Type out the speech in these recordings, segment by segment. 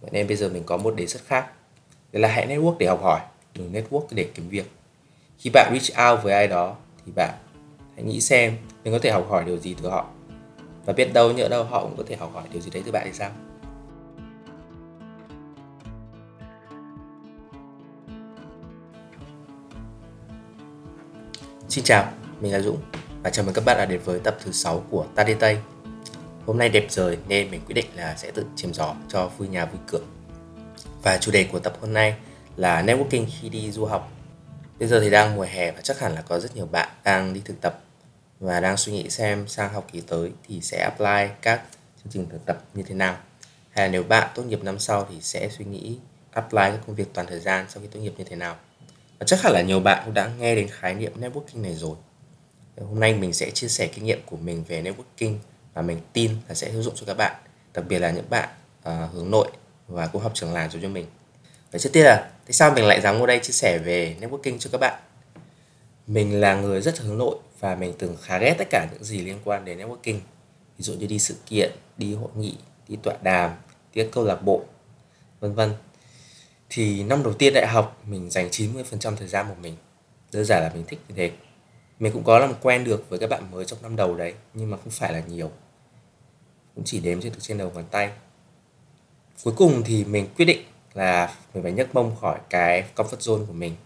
Vậy nên bây giờ mình có một đề xuất khác. Đấy là hãy network để học hỏi, đừng network để kiếm việc. Khi bạn reach out với ai đó thì bạn hãy nghĩ xem mình có thể học hỏi điều gì từ họ. Và biết đâu nhỡ đâu họ cũng có thể học hỏi điều gì đấy từ bạn thì sao? Xin chào, mình là Dũng và chào mừng các bạn đã đến với tập thứ 6 của Ta Tây. Hôm nay đẹp trời nên mình quyết định là sẽ tự chìm gió cho vui nhà vui cửa. Và chủ đề của tập hôm nay là networking khi đi du học. Bây giờ thì đang mùa hè và chắc hẳn là có rất nhiều bạn đang đi thực tập và đang suy nghĩ xem sang học kỳ tới thì sẽ apply các chương trình thực tập như thế nào. Hay là nếu bạn tốt nghiệp năm sau thì sẽ suy nghĩ apply các công việc toàn thời gian sau khi tốt nghiệp như thế nào. Và chắc hẳn là nhiều bạn cũng đã nghe đến khái niệm networking này rồi. Hôm nay mình sẽ chia sẻ kinh nghiệm của mình về networking và mình tin là sẽ hữu dụng cho các bạn, đặc biệt là những bạn uh, hướng nội và cũng học trường làng giống như mình. Và trước tiên là tại sao mình lại dám ngồi đây chia sẻ về networking cho các bạn? Mình là người rất hướng nội và mình từng khá ghét tất cả những gì liên quan đến networking. Ví dụ như đi sự kiện, đi hội nghị, đi tọa đàm, đi câu lạc bộ, vân vân. Thì năm đầu tiên đại học mình dành 90% thời gian một mình. Đơn giản là mình thích như thế mình cũng có làm quen được với các bạn mới trong năm đầu đấy nhưng mà không phải là nhiều. Cũng chỉ đếm trên được trên đầu ngón tay. Cuối cùng thì mình quyết định là mình phải nhấc mông khỏi cái comfort zone của mình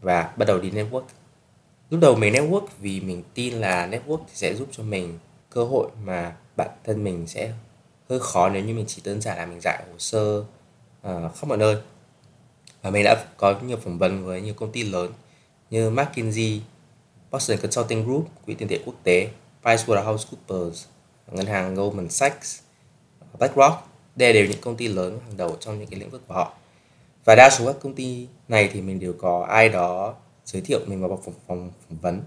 và bắt đầu đi network. Lúc đầu mình network vì mình tin là network thì sẽ giúp cho mình cơ hội mà bản thân mình sẽ hơi khó nếu như mình chỉ đơn giản là mình giải hồ sơ uh, khắp mọi nơi. Và mình đã có nhiều phỏng vấn với nhiều công ty lớn như McKinsey, Boston Consulting Group, Quỹ tiền tệ quốc tế, PricewaterhouseCoopers, ngân hàng Goldman Sachs, BlackRock. Đây đều những công ty lớn hàng đầu trong những cái lĩnh vực của họ. Và đa số các công ty này thì mình đều có ai đó giới thiệu mình vào phòng, phòng phỏng vấn.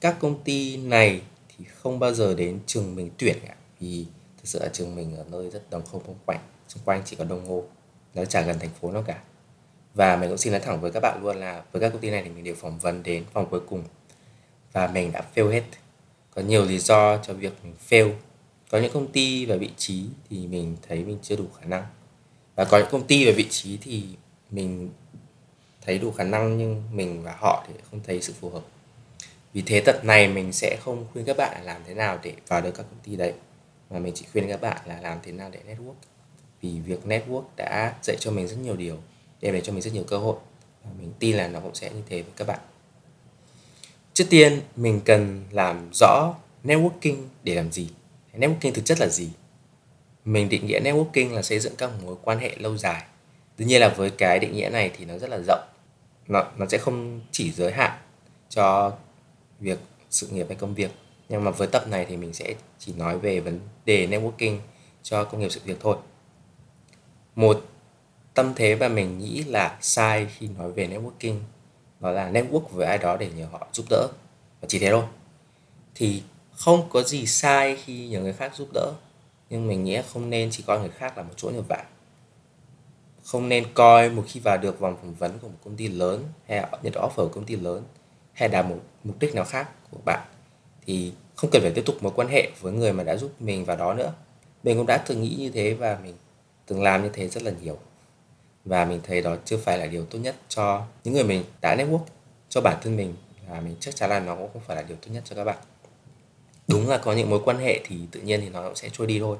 Các công ty này thì không bao giờ đến trường mình tuyển cả vì thực sự là trường mình ở nơi rất đồng không phong quạnh xung quanh chỉ có đồng hồ nó chả gần thành phố nào cả và mình cũng xin nói thẳng với các bạn luôn là với các công ty này thì mình đều phỏng vấn đến vòng cuối cùng và mình đã fail hết. Có nhiều lý do cho việc mình fail. Có những công ty và vị trí thì mình thấy mình chưa đủ khả năng. Và có những công ty và vị trí thì mình thấy đủ khả năng nhưng mình và họ thì không thấy sự phù hợp. Vì thế tập này mình sẽ không khuyên các bạn là làm thế nào để vào được các công ty đấy, mà mình chỉ khuyên các bạn là làm thế nào để network. Vì việc network đã dạy cho mình rất nhiều điều, đem lại cho mình rất nhiều cơ hội. Và mình tin là nó cũng sẽ như thế với các bạn trước tiên, mình cần làm rõ networking để làm gì? Networking thực chất là gì? Mình định nghĩa networking là xây dựng các mối quan hệ lâu dài. Tuy nhiên là với cái định nghĩa này thì nó rất là rộng. Nó nó sẽ không chỉ giới hạn cho việc sự nghiệp hay công việc. Nhưng mà với tập này thì mình sẽ chỉ nói về vấn đề networking cho công nghiệp sự việc thôi. Một tâm thế mà mình nghĩ là sai khi nói về networking đó là network với ai đó để nhờ họ giúp đỡ. Và chỉ thế thôi. Thì không có gì sai khi nhờ người khác giúp đỡ. Nhưng mình nghĩ không nên chỉ coi người khác là một chỗ nhờ vả. Không nên coi một khi vào được vòng phỏng vấn của một công ty lớn, hay nhận offer của công ty lớn, hay đạt một mục đích nào khác của bạn, thì không cần phải tiếp tục mối quan hệ với người mà đã giúp mình vào đó nữa. Mình cũng đã từng nghĩ như thế và mình từng làm như thế rất là nhiều và mình thấy đó chưa phải là điều tốt nhất cho những người mình đã network, cho bản thân mình. Và mình chắc chắn là nó cũng không phải là điều tốt nhất cho các bạn. Đúng là có những mối quan hệ thì tự nhiên thì nó cũng sẽ trôi đi thôi.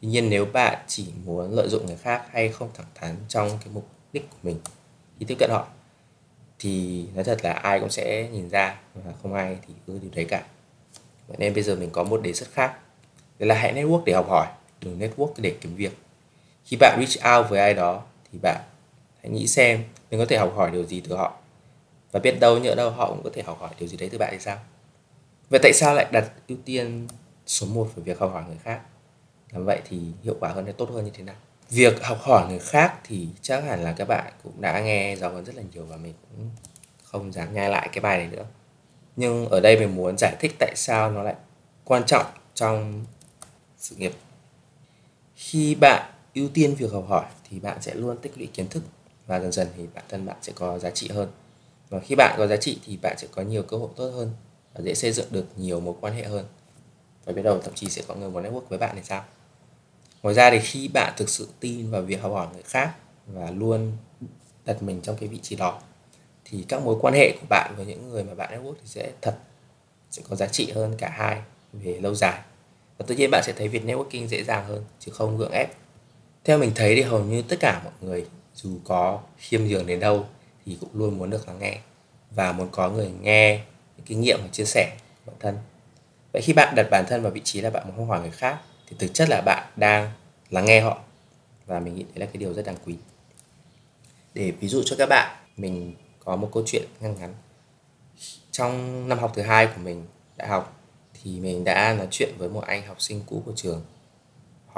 Tuy nhiên nếu bạn chỉ muốn lợi dụng người khác hay không thẳng thắn trong cái mục đích của mình khi tiếp cận họ, thì nói thật là ai cũng sẽ nhìn ra và không ai thì cứ điều đấy cả. Vậy nên bây giờ mình có một đề xuất khác, đó là hãy network để học hỏi, đừng network để kiếm việc. Khi bạn reach out với ai đó thì bạn hãy nghĩ xem mình có thể học hỏi điều gì từ họ. Và biết đâu, nhỡ đâu họ cũng có thể học hỏi điều gì đấy từ bạn thì sao? Vậy tại sao lại đặt ưu tiên số 1 về việc học hỏi người khác? Làm vậy thì hiệu quả hơn hay tốt hơn như thế nào? Việc học hỏi người khác thì chắc hẳn là các bạn cũng đã nghe giáo huấn rất là nhiều và mình cũng không dám nhai lại cái bài này nữa. Nhưng ở đây mình muốn giải thích tại sao nó lại quan trọng trong sự nghiệp. Khi bạn ưu tiên việc học hỏi thì bạn sẽ luôn tích lũy kiến thức và dần dần thì bản thân bạn sẽ có giá trị hơn. Và khi bạn có giá trị thì bạn sẽ có nhiều cơ hội tốt hơn và dễ xây dựng được nhiều mối quan hệ hơn. Và biết đầu thậm chí sẽ có người muốn network với bạn thì sao? Ngoài ra thì khi bạn thực sự tin vào việc học hỏi người khác và luôn đặt mình trong cái vị trí đó, thì các mối quan hệ của bạn với những người mà bạn network thì sẽ thật, sẽ có giá trị hơn cả hai về lâu dài. Và tự nhiên bạn sẽ thấy việc networking dễ dàng hơn, chứ không gượng ép theo mình thấy thì hầu như tất cả mọi người dù có khiêm nhường đến đâu thì cũng luôn muốn được lắng nghe và muốn có người nghe những kinh nghiệm và chia sẻ bản thân. Vậy khi bạn đặt bản thân vào vị trí là bạn muốn hỏi người khác thì thực chất là bạn đang lắng nghe họ và mình nghĩ đấy là cái điều rất đáng quý. Để ví dụ cho các bạn, mình có một câu chuyện ngắn ngắn. Trong năm học thứ hai của mình đại học thì mình đã nói chuyện với một anh học sinh cũ của trường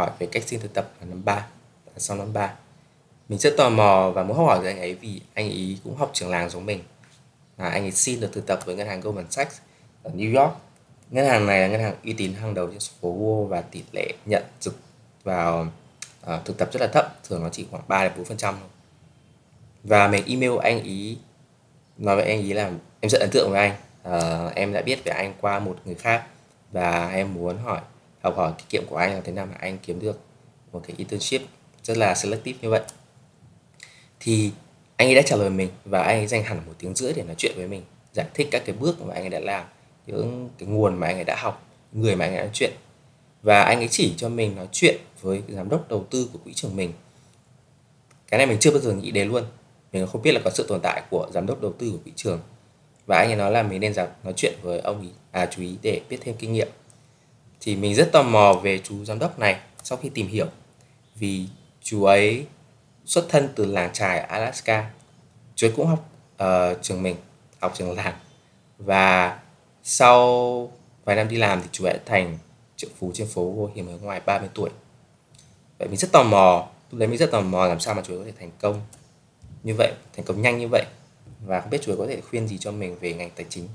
hỏi về cách xin thực tập vào năm 3 sau năm 3 mình rất tò mò và muốn hỏi từ anh ấy vì anh ấy cũng học trường làng giống mình. Và anh ấy xin được thực tập với ngân hàng Goldman Sachs ở New York. Ngân hàng này là ngân hàng uy tín hàng đầu trên phố Wall và tỷ lệ nhận trực vào uh, thực tập rất là thấp thường nó chỉ khoảng 3 đến 4 phần trăm và mình email anh ý nói với anh ý là em rất ấn tượng với anh. Uh, em đã biết về anh qua một người khác và em muốn hỏi học hỏi kinh nghiệm của anh là thế nào mà anh kiếm được một cái internship rất là selective như vậy. Thì anh ấy đã trả lời mình và anh ấy dành hẳn một tiếng rưỡi để nói chuyện với mình, giải thích các cái bước mà anh ấy đã làm, những cái nguồn mà anh ấy đã học, người mà anh ấy nói chuyện. Và anh ấy chỉ cho mình nói chuyện với giám đốc đầu tư của quỹ trường mình. Cái này mình chưa bao giờ nghĩ đến luôn. Mình không biết là có sự tồn tại của giám đốc đầu tư của quỹ trường. Và anh ấy nói là mình nên nói chuyện với ông ấy à chú ý để biết thêm kinh nghiệm thì mình rất tò mò về chú giám đốc này sau khi tìm hiểu. Vì chú ấy xuất thân từ làng trài Alaska chú ấy cũng học uh, trường mình học trường làng. Và sau vài năm đi làm thì chú ấy thành triệu phú trên phố vô hiểm ở ngoài 30 tuổi. Vậy mình rất tò mò lúc đấy mình rất tò mò làm sao mà chú ấy có thể thành công như vậy thành công nhanh như vậy. Và không biết chú ấy có thể khuyên gì cho mình về ngành tài chính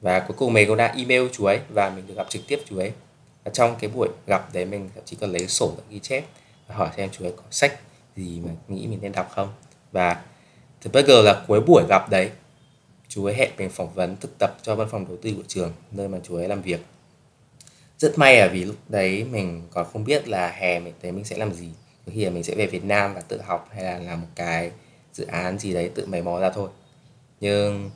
và cuối cùng mình cũng đã email chú ấy và mình được gặp trực tiếp chú ấy. Và trong cái buổi gặp đấy mình thậm chí còn lấy sổ ghi chép và hỏi xem chú ấy có sách gì mà nghĩ mình nên đọc không. Và thật bất ngờ là cuối buổi gặp đấy, chú ấy hẹn mình phỏng vấn thực tập cho văn phòng đầu tư của trường, nơi mà chú ấy làm việc. Rất may là vì lúc đấy mình còn không biết là hè mình tới mình sẽ làm gì. Có khi là mình sẽ về Việt Nam và tự học hay là làm một cái dự án gì đấy tự mày mò ra thôi. Nhưng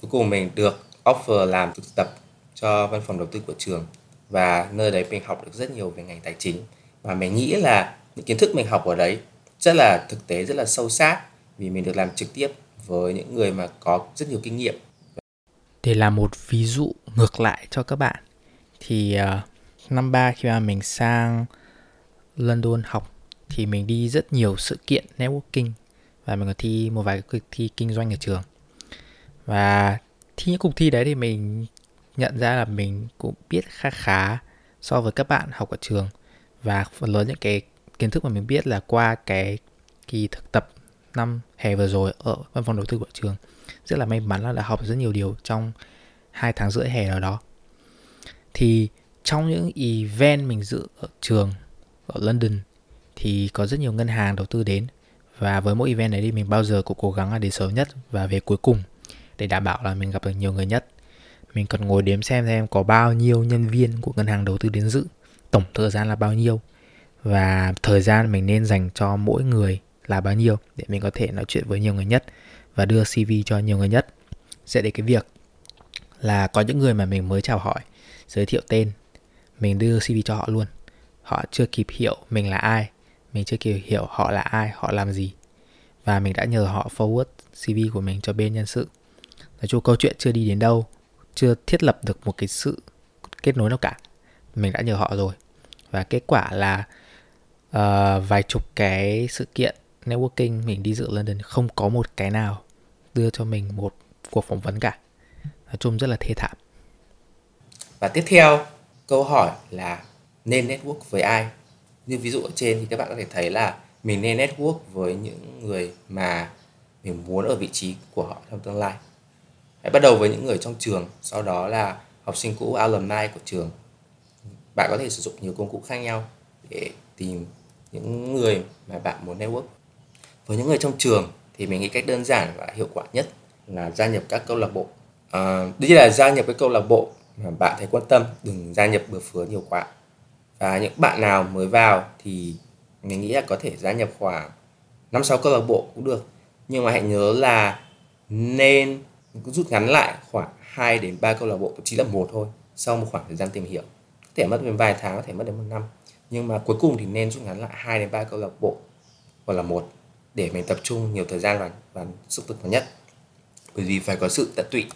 cuối cùng mình được offer làm thực tập cho văn phòng đầu tư của trường và nơi đấy mình học được rất nhiều về ngành tài chính. Và mình nghĩ là những kiến thức mình học ở đấy rất là thực tế rất là sâu sát vì mình được làm trực tiếp với những người mà có rất nhiều kinh nghiệm. Để làm một ví dụ ngược lại cho các bạn thì uh, năm ba khi mà mình sang London học thì mình đi rất nhiều sự kiện networking và mình có thi một vài cuộc thi kinh doanh ở trường. Và thi những cuộc thi đấy thì mình nhận ra là mình cũng biết khá khá so với các bạn học ở trường. Và phần lớn những cái kiến thức mà mình biết là qua cái kỳ thực tập năm hè vừa rồi ở văn phòng đầu tư của trường. Rất là may mắn là đã học rất nhiều điều trong hai tháng rưỡi hè nào đó. Thì trong những event mình dự ở trường ở London thì có rất nhiều ngân hàng đầu tư đến. Và với mỗi event đấy thì mình bao giờ cũng cố gắng là đến sớm nhất và về cuối cùng để đảm bảo là mình gặp được nhiều người nhất. Mình cần ngồi đếm xem xem có bao nhiêu nhân viên của ngân hàng đầu tư đến dự, tổng thời gian là bao nhiêu, và thời gian mình nên dành cho mỗi người là bao nhiêu để mình có thể nói chuyện với nhiều người nhất và đưa CV cho nhiều người nhất. Sẽ đến cái việc là có những người mà mình mới chào hỏi, giới thiệu tên, mình đưa CV cho họ luôn. Họ chưa kịp hiểu mình là ai, mình chưa kịp hiểu họ là ai, họ làm gì, và mình đã nhờ họ forward CV của mình cho bên nhân sự nói chung câu chuyện chưa đi đến đâu chưa thiết lập được một cái sự kết nối nào cả. Mình đã nhờ họ rồi. Và kết quả là uh, vài chục cái sự kiện networking mình đi dự London không có một cái nào đưa cho mình một cuộc phỏng vấn cả. Nói chung rất là thê thảm. Và tiếp theo câu hỏi là nên network với ai? Như ví dụ ở trên thì các bạn có thể thấy là mình nên network với những người mà mình muốn ở vị trí của họ trong tương lai hãy bắt đầu với những người trong trường sau đó là học sinh cũ alumni của trường. Bạn có thể sử dụng nhiều công cụ khác nhau để tìm những người mà bạn muốn network. Với những người trong trường thì mình nghĩ cách đơn giản và hiệu quả nhất là gia nhập các câu lạc bộ. À, đi là gia nhập cái câu lạc bộ mà bạn thấy quan tâm đừng gia nhập bừa phứa nhiều quá. Và những bạn nào mới vào thì mình nghĩ là có thể gia nhập khoảng năm sáu câu lạc bộ cũng được. Nhưng mà hãy nhớ là nên rút ngắn lại khoảng 2 đến 3 câu lạc bộ thậm chí là một thôi sau một khoảng thời gian tìm hiểu. Có thể mất đến vài tháng có thể mất đến một năm. Nhưng mà cuối cùng thì nên rút ngắn lại 2 đến 3 câu lạc bộ hoặc là một để mình tập trung nhiều thời gian và, và sức lực nhất. Bởi vì phải có sự tận tụy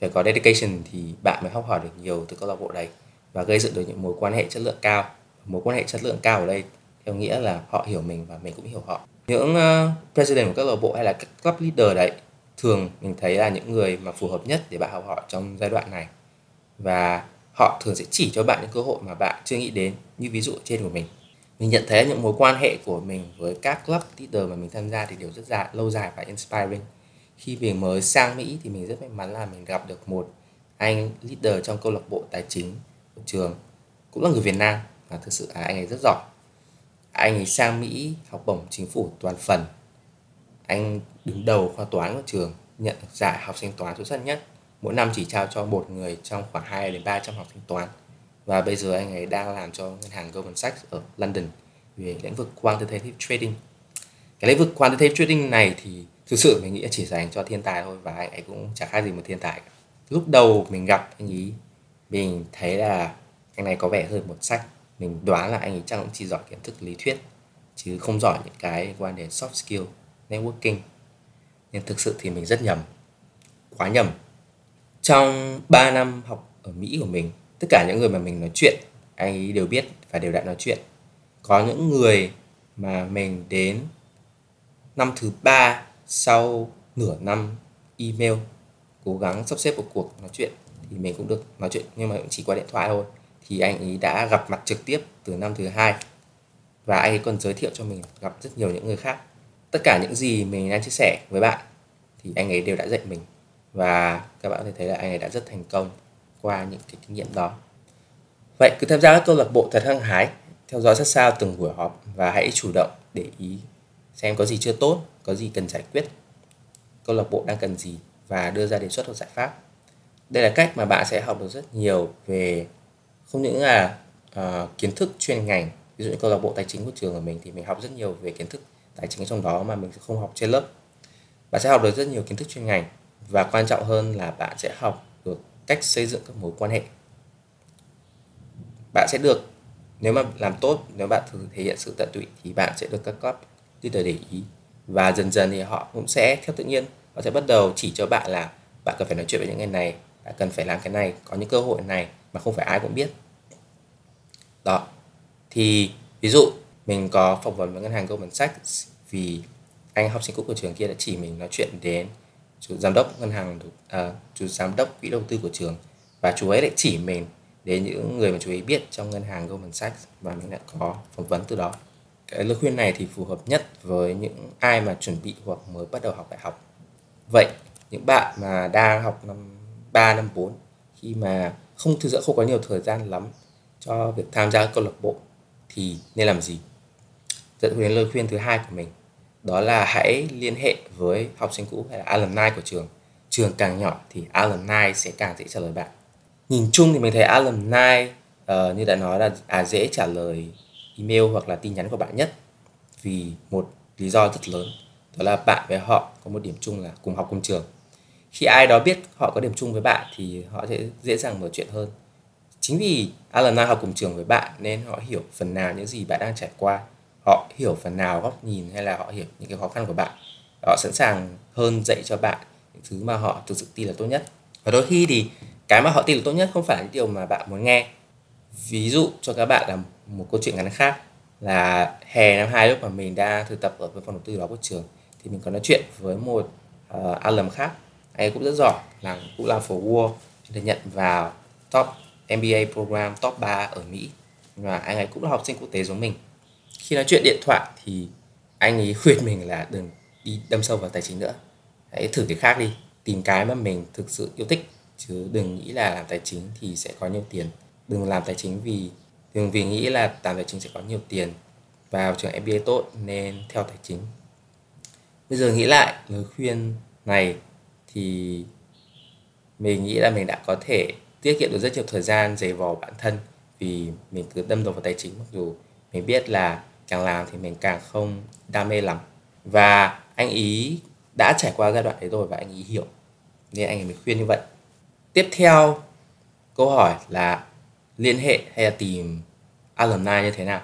phải có dedication thì bạn mới học hỏi được nhiều từ câu lạc bộ đấy và gây dựng được những mối quan hệ chất lượng cao. Mối quan hệ chất lượng cao ở đây theo nghĩa là họ hiểu mình và mình cũng hiểu họ. Những uh, president của các câu lạc bộ hay là các club leader đấy thường mình thấy là những người mà phù hợp nhất để bạn học hỏi trong giai đoạn này. Và họ thường sẽ chỉ cho bạn những cơ hội mà bạn chưa nghĩ đến, như ví dụ trên của mình. Mình nhận thấy những mối quan hệ của mình với các club leader mà mình tham gia thì đều rất dài, lâu dài và inspiring. Khi mình mới sang Mỹ thì mình rất may mắn là mình gặp được một anh leader trong câu lạc bộ tài chính của trường, cũng là người Việt Nam. Và thực sự là anh ấy rất giỏi. Anh ấy sang Mỹ học bổng chính phủ toàn phần anh đứng đầu khoa toán của trường, nhận được giải học sinh toán xuất sắc nhất. Mỗi năm chỉ trao cho một người trong khoảng 2 đến 300 học sinh toán. Và bây giờ anh ấy đang làm cho ngân hàng Goldman Sachs ở London về lĩnh vực quantitative trading. Cái lĩnh vực quantitative trading này thì thực sự mình nghĩ chỉ dành cho thiên tài thôi và anh ấy cũng chẳng khác gì một thiên tài lúc đầu mình gặp anh ấy, mình thấy là anh này có vẻ hơi một sách. Mình đoán là anh ấy chắc cũng chỉ giỏi kiến thức lý thuyết, chứ không giỏi những cái liên quan đến soft skill networking. Nhưng thực sự thì mình rất nhầm, quá nhầm. Trong 3 năm học ở Mỹ của mình, tất cả những người mà mình nói chuyện anh ấy đều biết và đều đã nói chuyện. Có những người mà mình đến năm thứ ba sau nửa năm email, cố gắng sắp xếp một cuộc nói chuyện, thì mình cũng được nói chuyện, nhưng mà cũng chỉ qua điện thoại thôi. Thì anh ấy đã gặp mặt trực tiếp từ năm thứ hai. Và anh ấy còn giới thiệu cho mình gặp rất nhiều những người khác tất cả những gì mình đang chia sẻ với bạn thì anh ấy đều đã dạy mình. Và các bạn có thể thấy là anh ấy đã rất thành công qua những cái kinh nghiệm đó. Vậy cứ tham gia các câu lạc bộ thật hăng hái theo dõi sát sao từng buổi họp và hãy chủ động để ý xem có gì chưa tốt có gì cần giải quyết câu lạc bộ đang cần gì và đưa ra đề xuất một giải pháp. Đây là cách mà bạn sẽ học được rất nhiều về không những là uh, kiến thức chuyên ngành ví dụ như câu lạc bộ tài chính của trường của mình thì mình học rất nhiều về kiến thức tài chính trong đó mà mình sẽ không học trên lớp. Bạn sẽ học được rất nhiều kiến thức chuyên ngành và quan trọng hơn là bạn sẽ học được cách xây dựng các mối quan hệ. Bạn sẽ được, nếu mà làm tốt, nếu bạn thử thể hiện sự tận tụy thì bạn sẽ được các cấp leader để ý và dần dần thì họ cũng sẽ theo tự nhiên, họ sẽ bắt đầu chỉ cho bạn là bạn cần phải nói chuyện với những người này, bạn cần phải làm cái này, có những cơ hội này mà không phải ai cũng biết. Đó. Thì ví dụ mình có phỏng vấn với ngân hàng Goldman Sachs vì anh học sinh cũ của trường kia đã chỉ mình nói chuyện đến chủ giám đốc ngân hàng à, chủ giám đốc quỹ đầu tư của trường. Và chú ấy lại chỉ mình đến những người mà chú ấy biết trong ngân hàng Goldman Sachs và mình đã có phỏng vấn từ đó. Cái lời khuyên này thì phù hợp nhất với những ai mà chuẩn bị hoặc mới bắt đầu học đại học. Vậy những bạn mà đang học năm 3, năm 4 khi mà không thực sự không có nhiều thời gian lắm cho việc tham gia câu lạc bộ thì nên làm gì? Dẫn đến lời khuyên thứ hai của mình đó là hãy liên hệ với học sinh cũ hay là alumni của trường. Trường càng nhỏ thì alumni sẽ càng dễ trả lời bạn. Nhìn chung thì mình thấy alumni uh, như đã nói là à dễ trả lời email hoặc là tin nhắn của bạn nhất vì một lý do rất lớn đó là bạn với họ có một điểm chung là cùng học cùng trường. Khi ai đó biết họ có điểm chung với bạn thì họ sẽ dễ dàng mở chuyện hơn. Chính vì alumni học cùng trường với bạn nên họ hiểu phần nào những gì bạn đang trải qua họ hiểu phần nào góc nhìn hay là họ hiểu những cái khó khăn của bạn họ sẵn sàng hơn dạy cho bạn những thứ mà họ thực sự tin là tốt nhất. Và đôi khi thì cái mà họ tin là tốt nhất không phải là những điều mà bạn muốn nghe. Ví dụ cho các bạn là một câu chuyện ngắn khác là hè năm hai lúc mà mình đang thực tập ở văn phòng đầu tư đó của trường thì mình có nói chuyện với một uh, alum khác. Anh ấy cũng rất giỏi là cũng làm for vua được nhận vào top MBA program top 3 ở Mỹ. Và anh ấy cũng là học sinh quốc tế giống mình khi nói chuyện điện thoại thì anh ấy khuyên mình là đừng đi đâm sâu vào tài chính nữa. Hãy thử cái khác đi, tìm cái mà mình thực sự yêu thích, chứ đừng nghĩ là làm tài chính thì sẽ có nhiều tiền. Đừng làm tài chính vì, đừng vì nghĩ là làm tài chính sẽ có nhiều tiền. Vào trường MBA tốt nên theo tài chính. Bây giờ nghĩ lại, lời khuyên này thì mình nghĩ là mình đã có thể tiết kiệm được rất nhiều thời gian dày vò bản thân vì mình cứ đâm đầu vào tài chính, mặc dù mình biết là càng làm thì mình càng không đam mê lắm. Và anh ý đã trải qua giai đoạn đấy rồi và anh ý hiểu. Nên anh ấy mới khuyên như vậy. Tiếp theo, câu hỏi là liên hệ hay là tìm alumni như thế nào?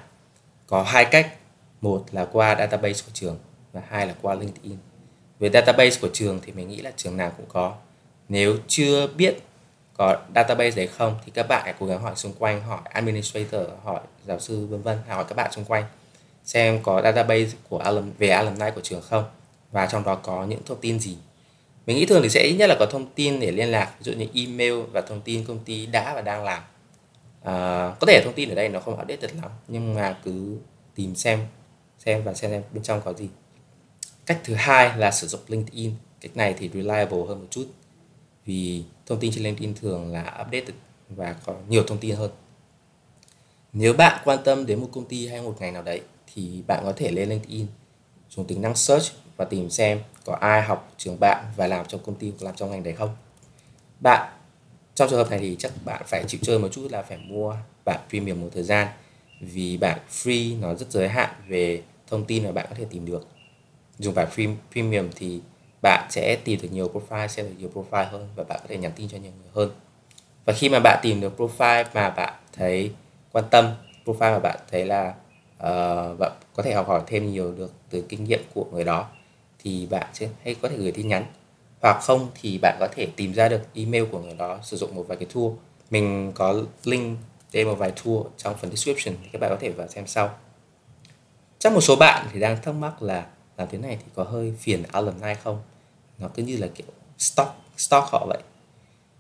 Có hai cách. Một là qua database của trường và hai là qua linkedin. Về database của trường thì mình nghĩ là trường nào cũng có. Nếu chưa biết có database đấy không? Thì các bạn hãy cố gắng hỏi xung quanh hỏi administrator hỏi giáo sư vân vân hỏi các bạn xung quanh xem có database của alum về alumni của trường không và trong đó có những thông tin gì. Mình nghĩ thường thì sẽ ít nhất là có thông tin để liên lạc ví dụ như email và thông tin công ty đã và đang làm. À, có thể thông tin ở đây nó không updated lắm nhưng mà cứ tìm xem xem và xem xem bên trong có gì. Cách thứ hai là sử dụng LinkedIn. Cách này thì reliable hơn một chút vì thông tin trên LinkedIn thường là updated và có nhiều thông tin hơn. Nếu bạn quan tâm đến một công ty hay một ngành nào đấy, thì bạn có thể lên LinkedIn, dùng tính năng search và tìm xem có ai học trường bạn và làm trong công ty hoặc làm trong ngành đấy không. Bạn, trong trường hợp này thì chắc bạn phải chịu chơi một chút là phải mua bản premium một thời gian vì bản free, nó rất giới hạn về thông tin mà bạn có thể tìm được. Dùng bản free premium thì bạn sẽ tìm được nhiều profile xem được nhiều profile hơn và bạn có thể nhắn tin cho nhiều người hơn. Và khi mà bạn tìm được profile mà bạn thấy quan tâm profile mà bạn thấy là uh, bạn có thể học hỏi thêm nhiều được từ kinh nghiệm của người đó thì bạn sẽ hay có thể gửi tin nhắn. Hoặc không thì bạn có thể tìm ra được email của người đó sử dụng một vài cái tool. Mình có link đến một vài tool trong phần description thì các bạn có thể vào xem sau. Chắc một số bạn thì đang thắc mắc là làm thế này thì có hơi phiền alumni không? Nó cứ như là kiểu stock stock họ vậy.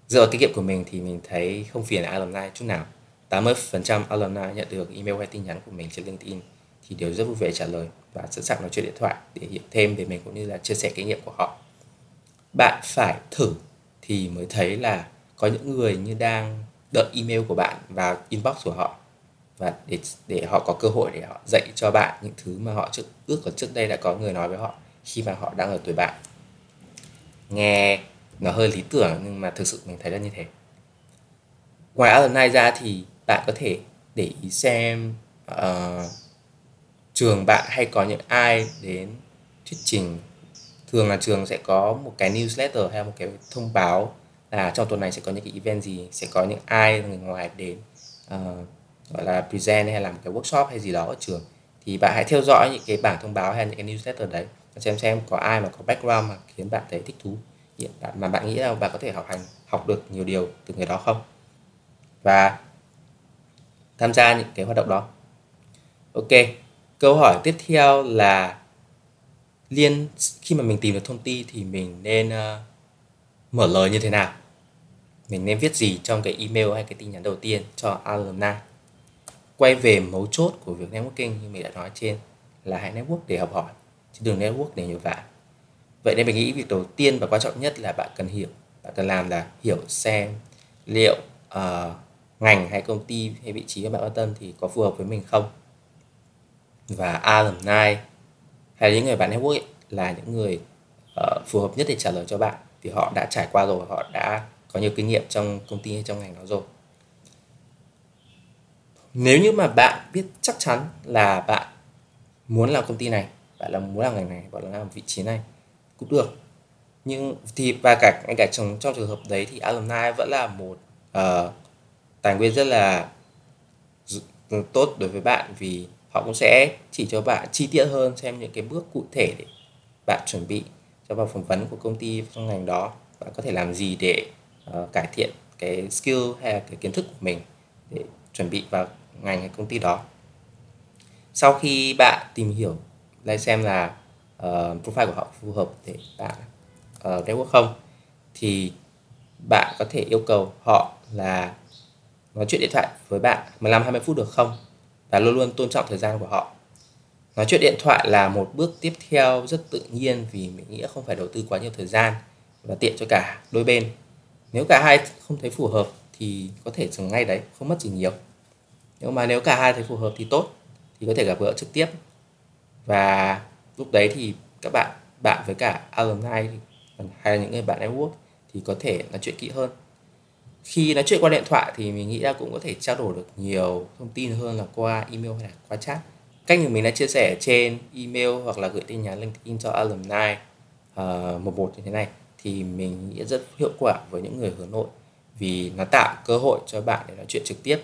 Dựa vào kinh nghiệm của mình thì mình thấy không phiền alumni chút nào. 80% alumni nhận được email hay tin nhắn của mình trên LinkedIn thì đều rất vui vẻ trả lời và sẵn sàng nói chuyện điện thoại để hiểu thêm về mình cũng như là chia sẻ kinh nghiệm của họ. Bạn phải thử thì mới thấy là có những người như đang đợi email của bạn vào inbox của họ và để để họ có cơ hội để họ dạy cho bạn những thứ mà họ trước, ước ở trước đây đã có người nói với họ khi mà họ đang ở tuổi bạn nghe nó hơi lý tưởng nhưng mà thực sự mình thấy là như thế. Ngoài alumni ra thì bạn có thể để ý xem uh, trường bạn hay có những ai đến thuyết trình. Thường là trường sẽ có một cái newsletter hay một cái thông báo là trong tuần này sẽ có những cái event gì sẽ có những ai người ngoài đến uh, gọi là present hay làm một cái workshop hay gì đó ở trường. Thì bạn hãy theo dõi những cái bảng thông báo hay những cái newsletter đấy xem xem có ai mà có background mà khiến bạn thấy thích thú. Mà bạn nghĩ là bạn có thể học hành học được nhiều điều từ người đó không? Và tham gia những cái hoạt động đó. Ok câu hỏi tiếp theo là liên khi mà mình tìm được thông tin thì mình nên uh, mở lời như thế nào? Mình nên viết gì trong cái email hay cái tin nhắn đầu tiên cho alumni? Quay về mấu chốt của việc networking như mình đã nói trên là hãy network để học hỏi trên đường network để như vậy vậy nên mình nghĩ việc đầu tiên và quan trọng nhất là bạn cần hiểu. Bạn cần làm là hiểu xem liệu uh, ngành hay công ty hay vị trí mà bạn quan tâm thì có phù hợp với mình không. Và alumni hay những người bạn network ấy, là những người uh, phù hợp nhất để trả lời cho bạn vì họ đã trải qua rồi họ đã có nhiều kinh nghiệm trong công ty hay trong ngành đó rồi. Nếu như mà bạn biết chắc chắn là bạn muốn làm công ty này bạn là muốn làm ngành này bạn là làm vị trí này cũng được. Nhưng thì và cả ngay cả trong trong trường hợp đấy thì alumni vẫn là một uh, tài nguyên rất là tốt đối với bạn vì họ cũng sẽ chỉ cho bạn chi tiết hơn xem những cái bước cụ thể để bạn chuẩn bị cho vào phỏng vấn của công ty trong ngành đó. Bạn có thể làm gì để uh, cải thiện cái skill hay là cái kiến thức của mình để chuẩn bị vào ngành hay công ty đó. Sau khi bạn tìm hiểu lại xem là uh, profile của họ phù hợp để bạn uh, network không. Thì bạn có thể yêu cầu họ là nói chuyện điện thoại với bạn 15 20 phút được không? Và luôn luôn tôn trọng thời gian của họ. Nói chuyện điện thoại là một bước tiếp theo rất tự nhiên vì mình nghĩ không phải đầu tư quá nhiều thời gian và tiện cho cả đôi bên. Nếu cả hai không thấy phù hợp thì có thể dừng ngay đấy không mất gì nhiều. Nhưng mà nếu cả hai thấy phù hợp thì tốt thì có thể gặp gỡ trực tiếp và lúc đấy thì các bạn bạn với cả alumni hay là những người bạn network thì có thể nói chuyện kỹ hơn. Khi nói chuyện qua điện thoại thì mình nghĩ là cũng có thể trao đổi được nhiều thông tin hơn là qua email hay là qua chat. Cách như mình đã chia sẻ trên email hoặc là gửi tin nhắn LinkedIn cho alumni uh, một một như thế này thì mình nghĩ rất hiệu quả với những người hướng nội. Vì nó tạo cơ hội cho bạn để nói chuyện trực tiếp.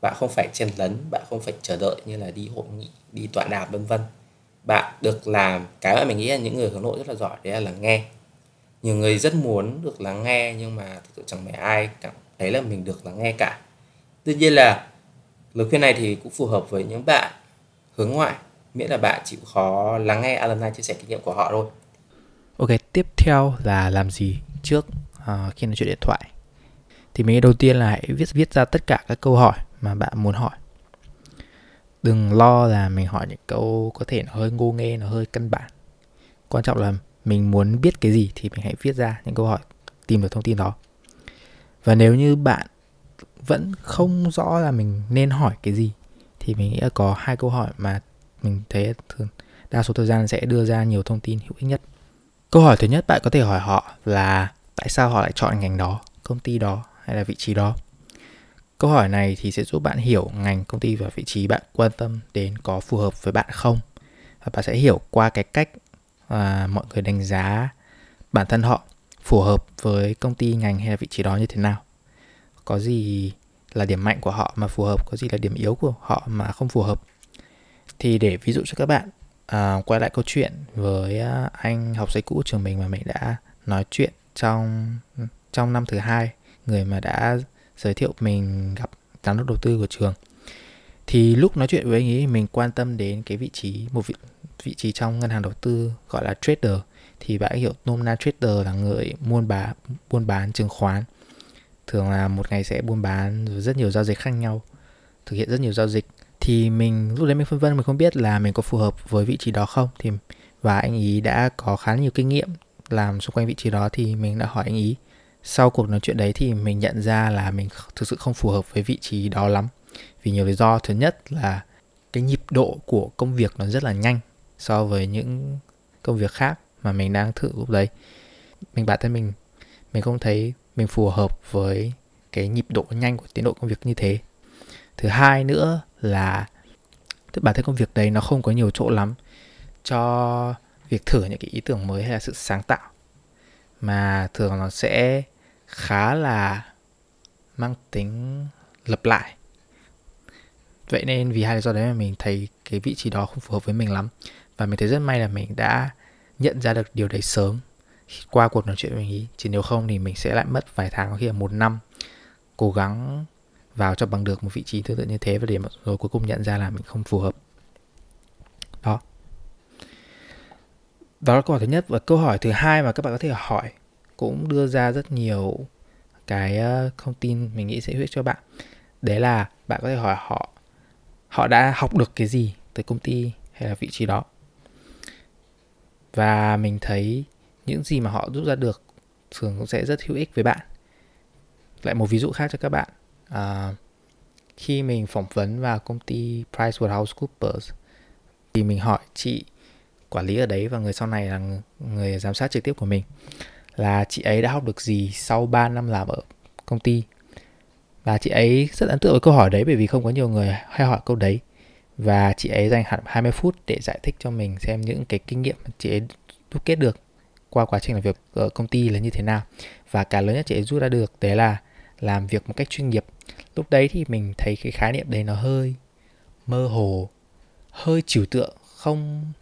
Bạn không phải chen lấn bạn không phải chờ đợi như là đi hội nghị đi tọa đàm vân vân bạn được làm cái mà mình nghĩ là những người hướng nội rất là giỏi đấy là lắng nghe. Nhiều người rất muốn được lắng nghe nhưng mà thực sự chẳng mấy ai cảm thấy là mình được lắng nghe cả. Tuy nhiên là lời khuyên này thì cũng phù hợp với những bạn hướng ngoại miễn là bạn chịu khó lắng nghe alumni chia sẻ kinh nghiệm của họ thôi. Ok tiếp theo là làm gì trước uh, khi nói chuyện điện thoại? Thì mình đầu tiên là hãy viết viết ra tất cả các câu hỏi mà bạn muốn hỏi đừng lo là mình hỏi những câu có thể nó hơi ngô nghê, nó hơi căn bản. Quan trọng là mình muốn biết cái gì thì mình hãy viết ra những câu hỏi, tìm được thông tin đó. Và nếu như bạn vẫn không rõ là mình nên hỏi cái gì, thì mình nghĩ là có hai câu hỏi mà mình thấy thường đa số thời gian sẽ đưa ra nhiều thông tin hữu ích nhất. Câu hỏi thứ nhất bạn có thể hỏi họ là tại sao họ lại chọn ngành đó, công ty đó hay là vị trí đó? Câu hỏi này thì sẽ giúp bạn hiểu ngành công ty và vị trí bạn quan tâm đến có phù hợp với bạn không. Và bạn sẽ hiểu qua cái cách mà mọi người đánh giá bản thân họ phù hợp với công ty ngành hay là vị trí đó như thế nào. Có gì là điểm mạnh của họ mà phù hợp có gì là điểm yếu của họ mà không phù hợp. Thì để ví dụ cho các bạn à, quay lại câu chuyện với à, anh học sinh cũ trường mình mà mình đã nói chuyện trong trong năm thứ hai người mà đã giới thiệu mình gặp giám đốc đầu tư của trường. Thì lúc nói chuyện với anh ấy, mình quan tâm đến cái vị trí, một vị vị trí trong ngân hàng đầu tư gọi là trader. Thì bạn hiểu nôm na trader là người buôn bán buôn bán chứng khoán. Thường là một ngày sẽ buôn bán rất nhiều giao dịch khác nhau, thực hiện rất nhiều giao dịch. Thì mình, lúc đấy mình phân vân, mình không biết là mình có phù hợp với vị trí đó không. Thì và anh ý đã có khá nhiều kinh nghiệm làm xung quanh vị trí đó, thì mình đã hỏi anh ý sau cuộc nói chuyện đấy thì mình nhận ra là mình thực sự không phù hợp với vị trí đó lắm. Vì nhiều lý do. Thứ nhất là cái nhịp độ của công việc nó rất là nhanh so với những công việc khác mà mình đang thử lúc đấy. Mình, bản thân mình mình không thấy mình phù hợp với cái nhịp độ nhanh của tiến độ công việc như thế. Thứ hai nữa là bản thân công việc đấy nó không có nhiều chỗ lắm cho việc thử những cái ý tưởng mới hay là sự sáng tạo. Mà thường nó sẽ khá là mang tính lập lại. Vậy nên vì hai lý do đấy mà mình thấy cái vị trí đó không phù hợp với mình lắm. Và mình thấy rất may là mình đã nhận ra được điều đấy sớm. Qua cuộc nói chuyện với mình ý, chứ nếu không thì mình sẽ lại mất vài tháng, có khi là một năm, cố gắng vào cho bằng được một vị trí tương tự như thế và để rồi cuối cùng nhận ra là mình không phù hợp. Đó. Đó là câu hỏi thứ nhất và câu hỏi thứ hai mà các bạn có thể hỏi cũng đưa ra rất nhiều cái ờ, thông tin mình nghĩ sẽ hữu ích cho bạn. Đấy là bạn có thể hỏi họ họ đã học được cái gì từ công ty hay là vị trí đó. Và mình thấy những gì mà họ rút ra được thường cũng sẽ rất hữu ích với bạn. Lại một ví dụ khác cho các bạn à, khi mình phỏng vấn vào công ty PricewaterhouseCoopers thì mình hỏi chị quản lý ở đấy và người sau này là người giám sát trực tiếp của mình là chị ấy đã học được gì sau 3 năm làm ở công ty. Và chị ấy rất ấn tượng với câu hỏi đấy bởi vì không có nhiều người hay hỏi câu đấy. Và chị ấy dành hẳn 20 phút để giải thích cho mình xem những cái kinh nghiệm chị ấy đúc kết được qua quá trình làm việc ở công ty là như thế nào. Và cái lớn nhất chị ấy rút ra được đấy là làm việc một cách chuyên nghiệp. Lúc đấy thì mình thấy cái khái niệm đấy nó hơi mơ hồ, hơi trừu tượng, không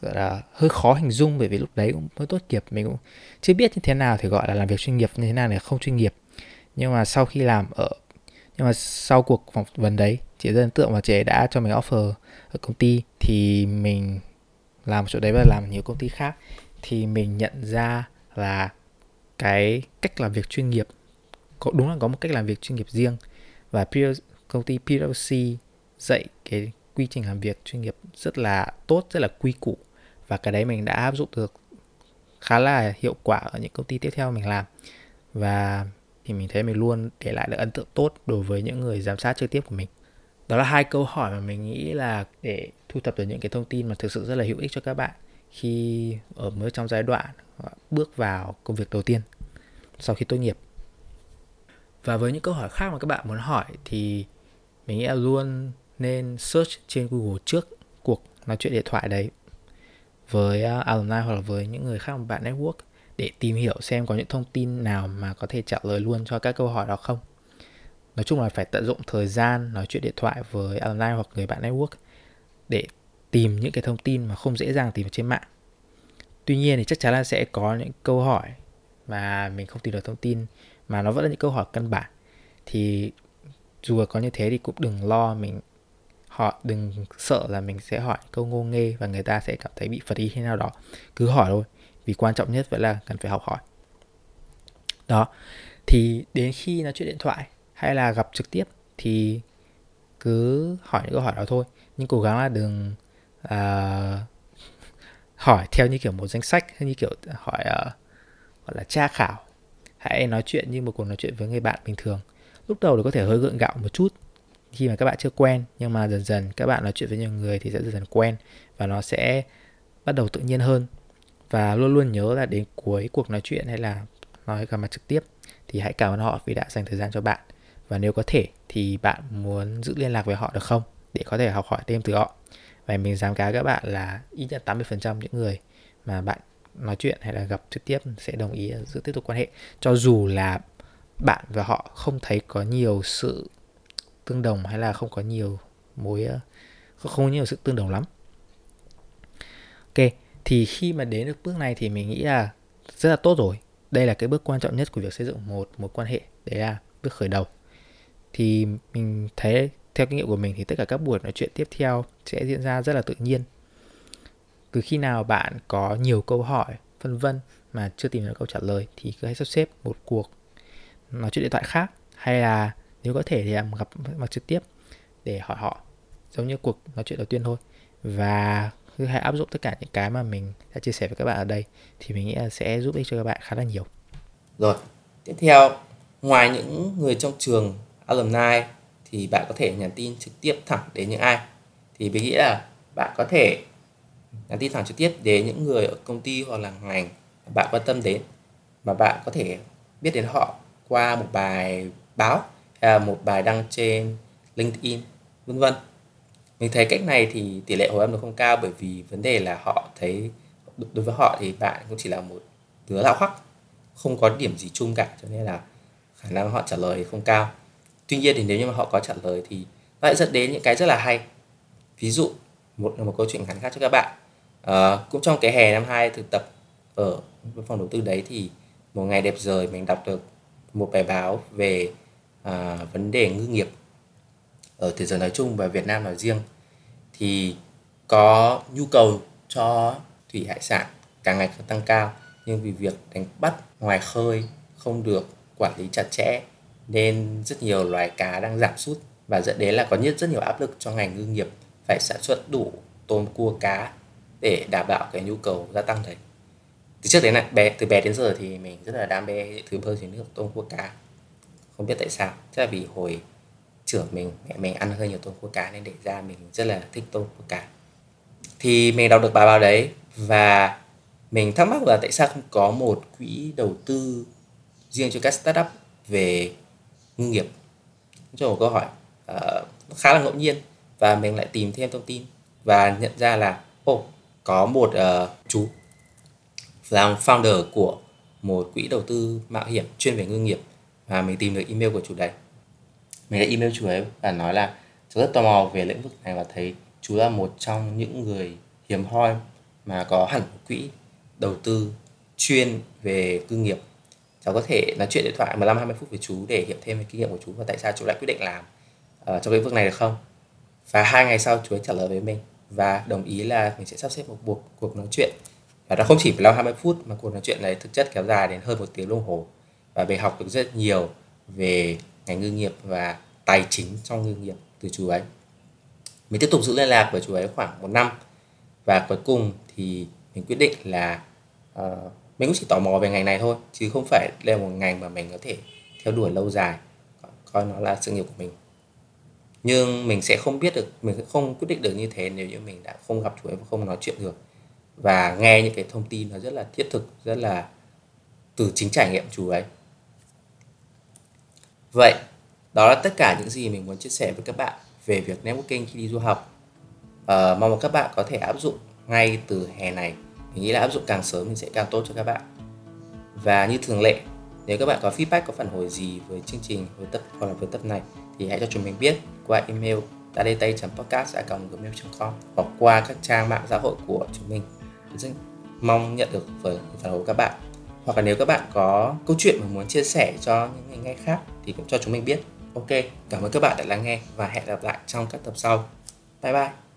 gọi là hơi khó hình dung bởi vì lúc đấy cũng mới tốt nghiệp, mình cũng chưa biết như thế nào thì gọi là làm việc chuyên nghiệp như thế nào để không chuyên nghiệp. Nhưng mà sau khi làm ở, nhưng mà sau cuộc phỏng vấn đấy, chị rất ấn tượng và chị đã cho mình offer ở công ty thì mình làm chỗ đấy và làm ở nhiều công ty khác thì mình nhận ra là cái cách làm việc chuyên nghiệp, có đúng là có một cách làm việc chuyên nghiệp riêng và công ty PwC dạy cái quy trình làm việc chuyên nghiệp rất là tốt, rất là quy củ và cái đấy mình đã áp dụng được khá là hiệu quả ở những công ty tiếp theo mình làm. Và thì mình thấy mình luôn để lại được ấn tượng tốt đối với những người giám sát trực tiếp của mình. Đó là hai câu hỏi mà mình nghĩ là để thu thập được những cái thông tin mà thực sự rất là hữu ích cho các bạn khi ở mới trong giai đoạn bước vào công việc đầu tiên sau khi tốt nghiệp. Và với những câu hỏi khác mà các bạn muốn hỏi thì mình nghĩ là luôn nên search trên Google trước cuộc nói chuyện điện thoại đấy với à, alumni hoặc là với những người khác mà bạn network để tìm hiểu xem có những thông tin nào mà có thể trả lời luôn cho các câu hỏi đó không. Nói chung là phải tận dụng thời gian nói chuyện điện thoại với alumni hoặc người bạn network để tìm những cái thông tin mà không dễ dàng tìm trên mạng. Tuy nhiên thì chắc chắn là sẽ có những câu hỏi mà mình không tìm được thông tin mà nó vẫn là những câu hỏi căn bản. Thì dù có như thế thì cũng đừng lo mình họ đừng sợ là mình sẽ hỏi câu ngô nghê và người ta sẽ cảm thấy bị phật ý thế nào đó. Cứ hỏi thôi vì quan trọng nhất vẫn là cần phải học hỏi. Đó thì đến khi nói chuyện điện thoại hay là gặp trực tiếp thì cứ hỏi những câu hỏi đó thôi. Nhưng cố gắng là đừng uh, hỏi theo như kiểu một danh sách hay như kiểu hỏi uh, gọi là tra khảo. Hãy nói chuyện như một cuộc nói chuyện với người bạn bình thường. Lúc đầu thì có thể hơi gượng gạo một chút khi mà các bạn chưa quen, nhưng mà dần dần các bạn nói chuyện với nhiều người thì sẽ dần dần quen và nó sẽ bắt đầu tự nhiên hơn. Và luôn luôn nhớ là đến cuối cuộc nói chuyện hay là nói gặp mặt trực tiếp thì hãy cảm ơn họ vì đã dành thời gian cho bạn. Và nếu có thể thì bạn muốn giữ liên lạc với họ được không? Để có thể học hỏi thêm từ họ. Và mình dám cá các bạn là ít nhất 80% những người mà bạn nói chuyện hay là gặp trực tiếp sẽ đồng ý giữ tiếp tục quan hệ. Cho dù là bạn và họ không thấy có nhiều sự tương đồng hay là không có nhiều mối ờ, không có nhiều sự tương đồng lắm. Ok, thì khi mà đến được bước này thì mình nghĩ là rất là tốt rồi. Đây là cái bước quan trọng nhất của việc xây dựng một mối quan hệ. Đấy là bước khởi đầu. Thì mình thấy theo kinh nghiệm của mình thì tất cả các buổi nói chuyện tiếp theo sẽ diễn ra rất là tự nhiên. Từ khi nào bạn có nhiều câu hỏi, vân vân mà chưa tìm được câu trả lời thì cứ hãy sắp xếp một cuộc nói chuyện điện thoại khác hay là nếu có thể thì em gặp mặt trực tiếp để hỏi họ, giống như cuộc nói chuyện đầu tiên thôi. Và cứ hãy áp dụng tất cả những cái mà mình đã chia sẻ với các bạn ở đây thì mình nghĩ là sẽ giúp ích cho các bạn khá là nhiều. Rồi, tiếp theo, ngoài những người trong trường alumni thì bạn có thể nhắn tin trực tiếp thẳng đến những ai? Thì mình nghĩ là bạn có thể nhắn tin thẳng trực tiếp đến những người ở công ty hoặc là ngành bạn quan tâm đến. Mà bạn có thể biết đến họ qua một bài báo hay là một bài đăng trên LinkedIn vân vân. Mình thấy cách này thì tỷ lệ hồi âm nó không cao bởi vì vấn đề là họ thấy đối với họ thì bạn cũng chỉ là một đứa lạo hoắc không có điểm gì chung cả cho nên là khả năng họ trả lời không cao. Tuy nhiên thì nếu như mà họ có trả lời thì nó lại dẫn đến những cái rất là hay. Ví dụ một một câu chuyện ngắn khác cho các bạn. À, cũng trong cái hè năm hai thực tập ở phòng đầu tư đấy thì một ngày đẹp trời mình đọc được một bài báo về à, vấn đề ngư nghiệp ở thế giới nói chung và Việt Nam nói riêng thì có nhu cầu cho thủy hải sản càng ngày càng tăng cao nhưng vì việc đánh bắt ngoài khơi không được quản lý chặt chẽ nên rất nhiều loài cá đang giảm sút và dẫn đến là có nhất rất nhiều áp lực cho ngành ngư nghiệp phải sản xuất đủ tôm cua cá để đảm bảo cái nhu cầu gia tăng đấy. Từ trước đến nay bé từ bé đến giờ thì mình rất là đam mê thứ bơi dưới nước tôm cua cá không biết tại sao. Chắc là vì hồi trưởng mình mẹ mình ăn hơi nhiều tôm cua cá nên để ra mình rất là thích tôm cua cá. Thì mình đọc được bài báo đấy và mình thắc mắc là tại sao không có một quỹ đầu tư riêng cho các startup về ngư nghiệp? Cho một câu hỏi uh, khá là ngẫu nhiên và mình lại tìm thêm thông tin và nhận ra là ô oh, có một uh, chú làm founder của một quỹ đầu tư mạo hiểm chuyên về ngư nghiệp và mình tìm được email của chú đấy. Mình đã email chú ấy và nói là cháu rất tò mò về lĩnh vực này và thấy chú là một trong những người hiếm hoi mà có hẳn một quỹ đầu tư chuyên về cư nghiệp. Cháu có thể nói chuyện điện thoại 15 20 phút với chú để hiểu thêm về kinh nghiệm của chú và tại sao chú lại quyết định làm uh, trong lĩnh vực này được không? Và hai ngày sau chú ấy trả lời với mình và đồng ý là mình sẽ sắp xếp một cuộc cuộc nói chuyện. Và nó không chỉ 15 20 phút mà cuộc nói chuyện này thực chất kéo dài đến hơn một tiếng đồng hồ và mình học được rất nhiều về ngành ngư nghiệp và tài chính trong ngư nghiệp từ chú ấy. Mình tiếp tục giữ liên lạc với chú ấy khoảng một năm. Và cuối cùng thì mình quyết định là uh, mình cũng chỉ tò mò về ngành này thôi chứ không phải là một ngành mà mình có thể theo đuổi lâu dài. Coi nó là sự nghiệp của mình. Nhưng mình sẽ không biết được mình sẽ không quyết định được như thế nếu như mình đã không gặp chú ấy và không nói chuyện được. Và nghe những cái thông tin nó rất là thiết thực rất là từ chính trải nghiệm chú ấy vậy đó là tất cả những gì mình muốn chia sẻ với các bạn về việc networking khi đi du học. À, mong các bạn có thể áp dụng ngay từ hè này. Mình nghĩ là áp dụng càng sớm thì sẽ càng tốt cho các bạn. Và như thường lệ nếu các bạn có feedback có phản hồi gì với chương trình với tập hoặc là với tập này thì hãy cho chúng mình biết qua email tadetay.podcast.gmail.com hoặc qua các trang mạng xã hội của chúng mình. Rất mong nhận được phản hồi của các bạn. Hoặc là nếu các bạn có câu chuyện mà muốn chia sẻ cho những người nghe khác thì cũng cho chúng mình biết. Ok, cảm ơn các bạn đã lắng nghe và hẹn gặp lại trong các tập sau. Bye bye.